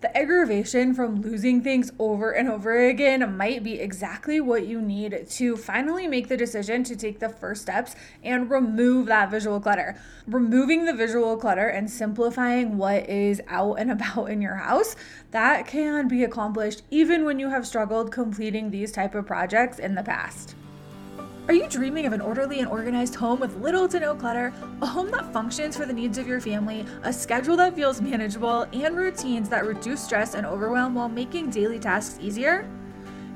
The aggravation from losing things over and over again might be exactly what you need to finally make the decision to take the first steps and remove that visual clutter. Removing the visual clutter and simplifying what is out and about in your house, that can be accomplished even when you have struggled completing these type of projects in the past. Are you dreaming of an orderly and organized home with little to no clutter? A home that functions for the needs of your family, a schedule that feels manageable, and routines that reduce stress and overwhelm while making daily tasks easier?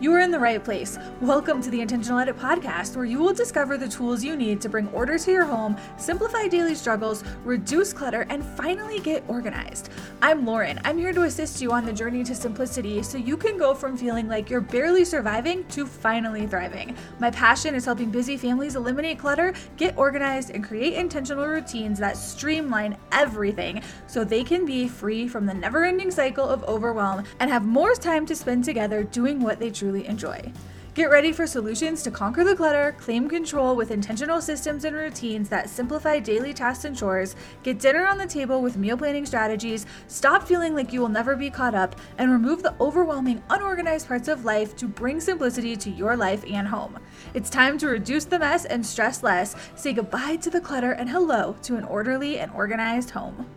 You are in the right place. Welcome to the Intentional Edit podcast, where you will discover the tools you need to bring order to your home, simplify daily struggles, reduce clutter, and finally get organized. I'm Lauren. I'm here to assist you on the journey to simplicity so you can go from feeling like you're barely surviving to finally thriving. My passion is helping busy families eliminate clutter, get organized, and create intentional routines that streamline everything so they can be free from the never ending cycle of overwhelm and have more time to spend together doing what they truly truly enjoy. Get ready for solutions to conquer the clutter, claim control with intentional systems and routines that simplify daily tasks and chores, get dinner on the table with meal planning strategies, stop feeling like you will never be caught up, and remove the overwhelming, unorganized parts of life to bring simplicity to your life and home. It's time to reduce the mess and stress less, say goodbye to the clutter, and hello to an orderly and organized home.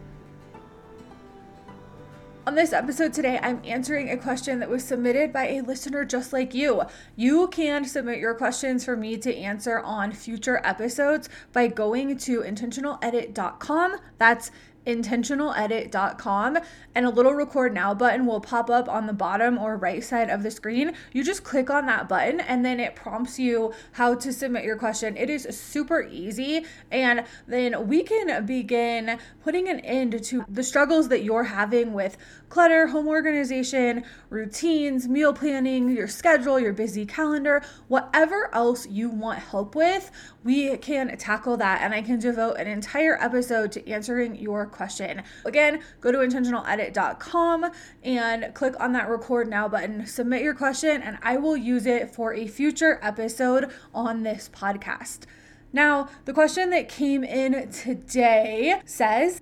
On this episode today, I'm answering a question that was submitted by a listener just like you. You can submit your questions for me to answer on future episodes by going to intentionaledit.com. That's intentionaledit.com and a little record now button will pop up on the bottom or right side of the screen. You just click on that button and then it prompts you how to submit your question. It is super easy and then we can begin putting an end to the struggles that you're having with clutter, home organization, routines, meal planning, your schedule, your busy calendar, whatever else you want help with, we can tackle that and I can devote an entire episode to answering your question. Again, go to intentionaledit.com and click on that record now button, submit your question, and I will use it for a future episode on this podcast. Now, the question that came in today says,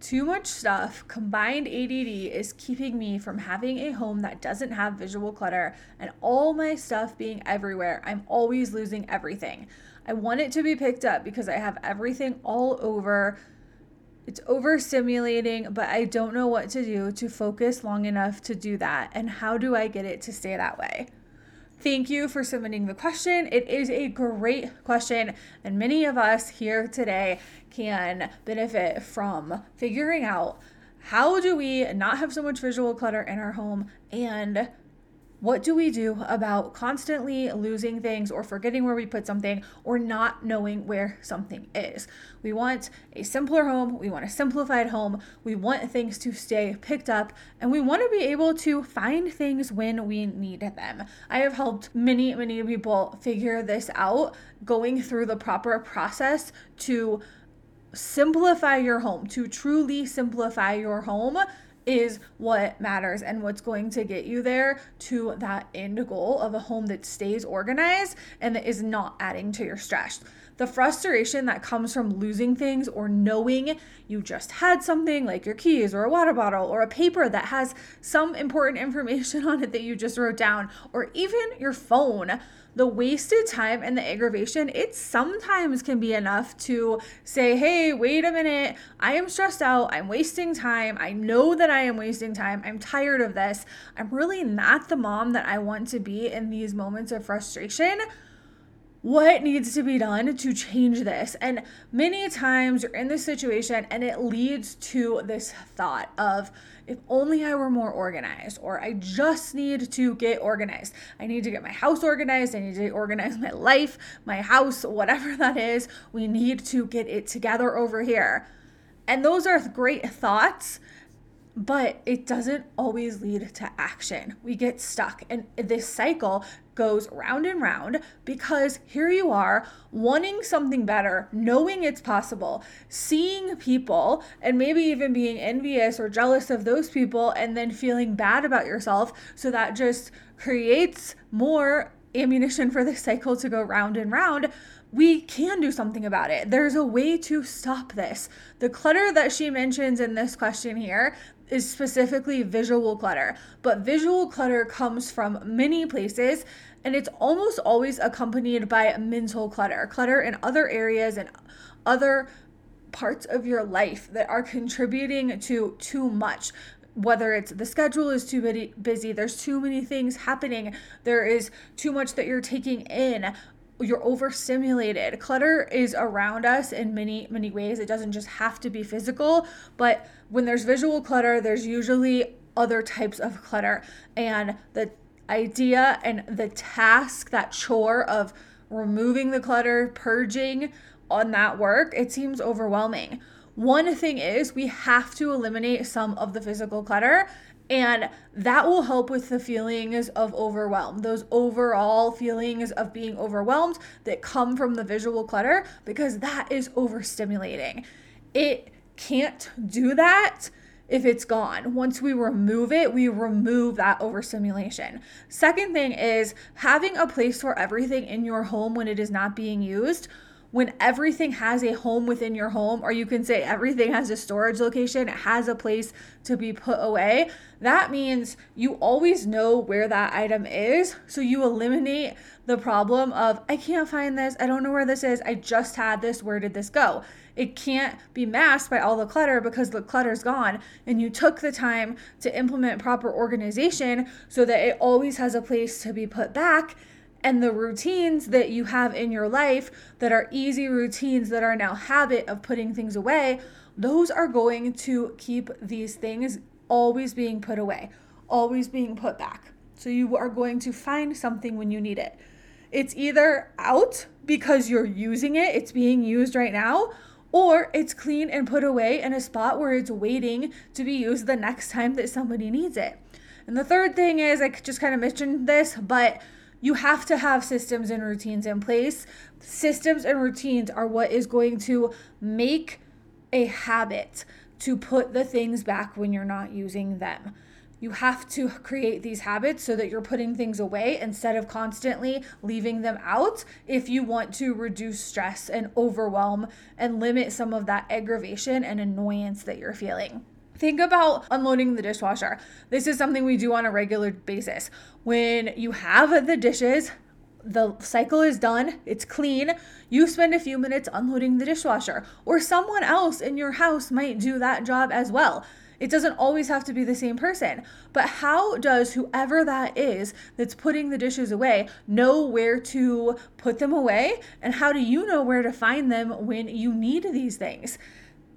too much stuff, combined ADD, is keeping me from having a home that doesn't have visual clutter and all my stuff being everywhere. I'm always losing everything. I want it to be picked up because I have everything all over. It's overstimulating, but I don't know what to do to focus long enough to do that. And how do I get it to stay that way? Thank you for submitting the question. It is a great question, and many of us here today can benefit from figuring out how do we not have so much visual clutter in our home and what do we do about constantly losing things or forgetting where we put something or not knowing where something is? We want a simpler home. We want a simplified home. We want things to stay picked up and we want to be able to find things when we need them. I have helped many, many people figure this out going through the proper process to simplify your home, to truly simplify your home is what matters and what's going to get you there to that end goal of a home that stays organized and that is not adding to your stress. The frustration that comes from losing things or knowing you just had something like your keys or a water bottle or a paper that has some important information on it that you just wrote down, or even your phone the wasted time and the aggravation, it sometimes can be enough to say, hey, wait a minute, I am stressed out. I'm wasting time. I know that I am wasting time. I'm tired of this. I'm really not the mom that I want to be in these moments of frustration what needs to be done to change this? And many times you're in this situation and it leads to this thought of, if only I were more organized, or I just need to get organized. I need to get my house organized. I need to organize my life, my house, whatever that is. We need to get it together over here. And those are great thoughts but it doesn't always lead to action. We get stuck, and this cycle goes round and round because here you are wanting something better, knowing it's possible, seeing people, and maybe even being envious or jealous of those people, and then feeling bad about yourself. So that just creates more ammunition for the cycle to go round and round we can do something about it. There's a way to stop this. The clutter that she mentions in this question here is specifically visual clutter, but visual clutter comes from many places and it's almost always accompanied by mental clutter, clutter in other areas and other parts of your life that are contributing to too much. Whether it's the schedule is too busy, there's too many things happening, there is too much that you're taking in, you're overstimulated. Clutter is around us in many, many ways. It doesn't just have to be physical, but when there's visual clutter, there's usually other types of clutter. And the idea and the task, that chore of removing the clutter, purging on that work, it seems overwhelming. One thing is, we have to eliminate some of the physical clutter, and that will help with the feelings of overwhelm, those overall feelings of being overwhelmed that come from the visual clutter, because that is overstimulating. It can't do that if it's gone. Once we remove it, we remove that overstimulation. Second thing is having a place for everything in your home when it is not being used. When everything has a home within your home, or you can say everything has a storage location, it has a place to be put away, that means you always know where that item is. So you eliminate the problem of, I can't find this, I don't know where this is, I just had this, where did this go? it can't be masked by all the clutter because the clutter's gone. And you took the time to implement proper organization so that it always has a place to be put back. And the routines that you have in your life that are easy routines that are now habit of putting things away, those are going to keep these things always being put away, always being put back. So you are going to find something when you need it. It's either out because you're using it, it's being used right now, or it's clean and put away in a spot where it's waiting to be used the next time that somebody needs it. And the third thing is, I just kind of mentioned this, but you have to have systems and routines in place. Systems and routines are what is going to make a habit to put the things back when you're not using them. You have to create these habits so that you're putting things away instead of constantly leaving them out if you want to reduce stress and overwhelm and limit some of that aggravation and annoyance that you're feeling. Think about unloading the dishwasher. This is something we do on a regular basis. When you have the dishes, the cycle is done, it's clean, you spend a few minutes unloading the dishwasher, or someone else in your house might do that job as well. It doesn't always have to be the same person. But how does whoever that is that's putting the dishes away know where to put them away? And how do you know where to find them when you need these things?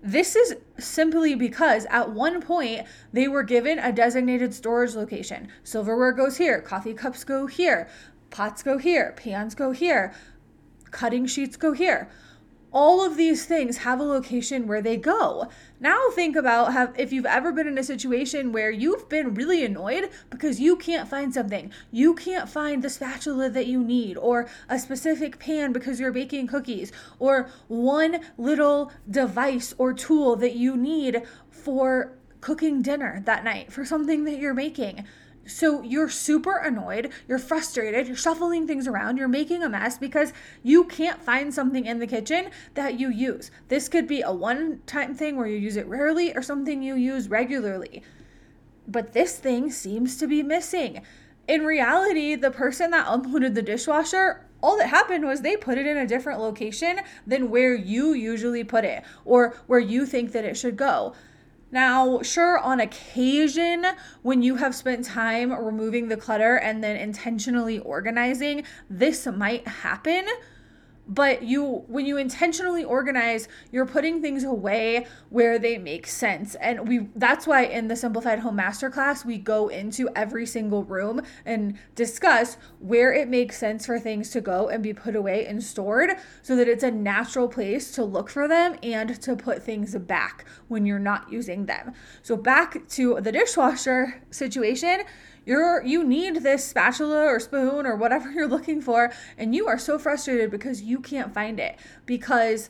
This is simply because at one point they were given a designated storage location. Silverware goes here, coffee cups go here, pots go here, pans go here, cutting sheets go here all of these things have a location where they go. Now think about have if you've ever been in a situation where you've been really annoyed because you can't find something. You can't find the spatula that you need or a specific pan because you're baking cookies or one little device or tool that you need for cooking dinner that night for something that you're making. So you're super annoyed, you're frustrated, you're shuffling things around, you're making a mess because you can't find something in the kitchen that you use. This could be a one time thing where you use it rarely or something you use regularly. But this thing seems to be missing. In reality, the person that unloaded the dishwasher all that happened was they put it in a different location than where you usually put it or where you think that it should go. Now, sure, on occasion, when you have spent time removing the clutter and then intentionally organizing, this might happen but you when you intentionally organize you're putting things away where they make sense. And we that's why in the simplified home masterclass we go into every single room and discuss where it makes sense for things to go and be put away and stored so that it's a natural place to look for them and to put things back when you're not using them. So back to the dishwasher situation you're you need this spatula or spoon or whatever you're looking for and you are so frustrated because you can't find it because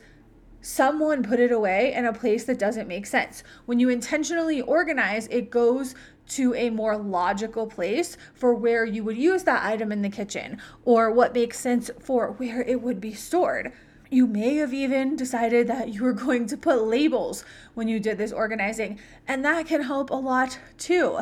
someone put it away in a place that doesn't make sense. When you intentionally organize, it goes to a more logical place for where you would use that item in the kitchen or what makes sense for where it would be stored. You may have even decided that you were going to put labels when you did this organizing, and that can help a lot too.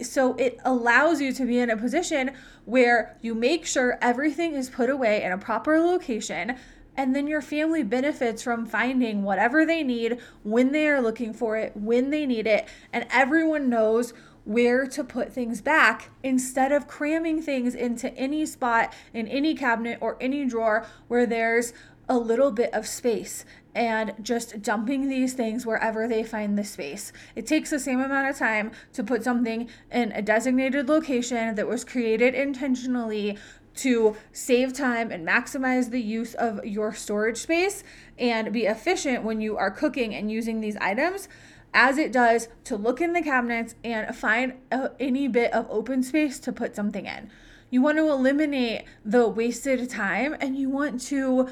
So it allows you to be in a position where you make sure everything is put away in a proper location. And then your family benefits from finding whatever they need when they are looking for it, when they need it, and everyone knows where to put things back instead of cramming things into any spot in any cabinet or any drawer where there's a little bit of space and just dumping these things wherever they find the space. It takes the same amount of time to put something in a designated location that was created intentionally to save time and maximize the use of your storage space and be efficient when you are cooking and using these items as it does to look in the cabinets and find uh, any bit of open space to put something in. You want to eliminate the wasted time and you want to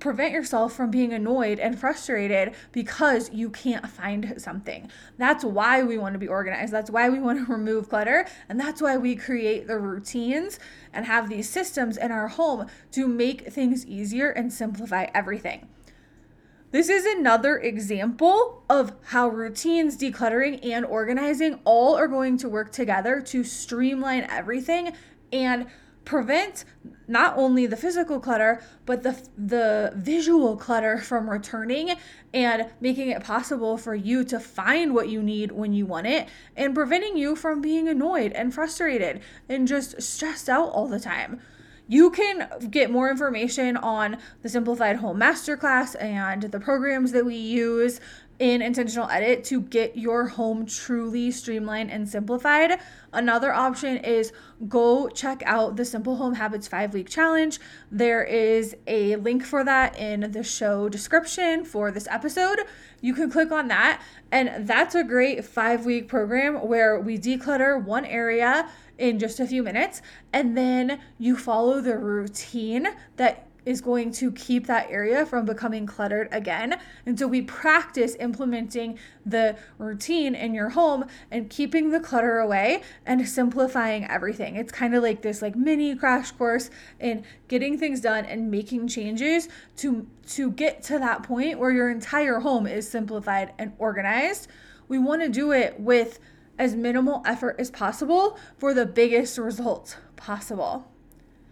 prevent yourself from being annoyed and frustrated because you can't find something. That's why we want to be organized. That's why we want to remove clutter. And that's why we create the routines and have these systems in our home to make things easier and simplify everything. This is another example of how routines, decluttering, and organizing all are going to work together to streamline everything and prevent not only the physical clutter but the the visual clutter from returning and making it possible for you to find what you need when you want it and preventing you from being annoyed and frustrated and just stressed out all the time. You can get more information on the Simplified Home Masterclass and the programs that we use in Intentional Edit to get your home truly streamlined and simplified. Another option is go check out the Simple Home Habits 5 week challenge. There is a link for that in the show description for this episode. You can click on that, and that's a great five week program where we declutter one area in just a few minutes and then you follow the routine that is going to keep that area from becoming cluttered again. And so we practice implementing the routine in your home and keeping the clutter away and simplifying everything. It's kind of like this like mini crash course in getting things done and making changes to to get to that point where your entire home is simplified and organized. We want to do it with as minimal effort as possible for the biggest results possible.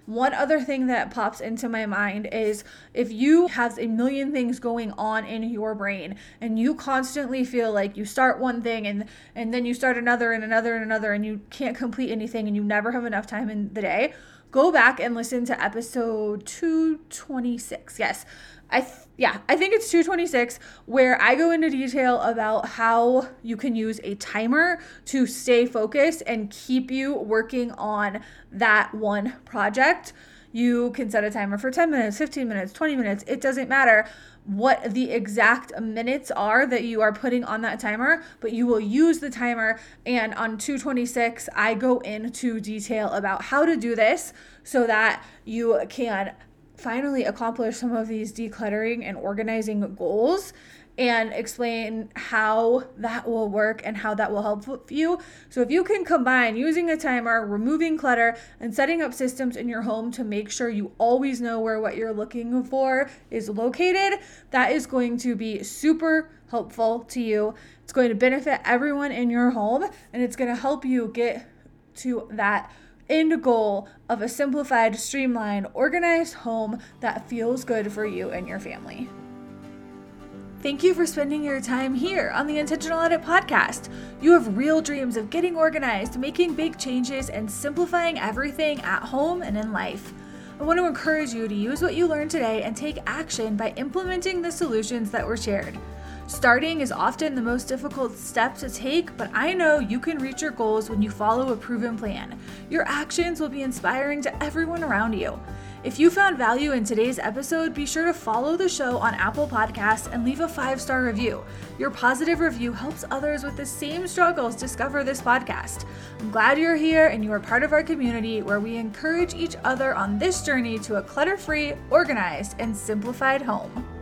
One other thing that pops into my mind is if you have a million things going on in your brain and you constantly feel like you start one thing and and then you start another and another and another and you can't complete anything and you never have enough time in the day, go back and listen to episode 226. Yes. I th- yeah, I think it's 226 where I go into detail about how you can use a timer to stay focused and keep you working on that one project. You can set a timer for 10 minutes, 15 minutes, 20 minutes, it doesn't matter what the exact minutes are that you are putting on that timer, but you will use the timer. And on 226, I go into detail about how to do this so that you can finally accomplish some of these decluttering and organizing goals and explain how that will work and how that will help you. So, if you can combine using a timer, removing clutter, and setting up systems in your home to make sure you always know where what you're looking for is located, that is going to be super helpful to you. It's going to benefit everyone in your home and it's going to help you get to that end goal of a simplified, streamlined, organized home that feels good for you and your family. Thank you for spending your time here on the Intentional Edit podcast. You have real dreams of getting organized, making big changes, and simplifying everything at home and in life. I want to encourage you to use what you learned today and take action by implementing the solutions that were shared. Starting is often the most difficult step to take, but I know you can reach your goals when you follow a proven plan. Your actions will be inspiring to everyone around you. If you found value in today's episode, be sure to follow the show on Apple Podcasts and leave a five star review. Your positive review helps others with the same struggles discover this podcast. I'm glad you're here and you are part of our community where we encourage each other on this journey to a clutter free, organized, and simplified home.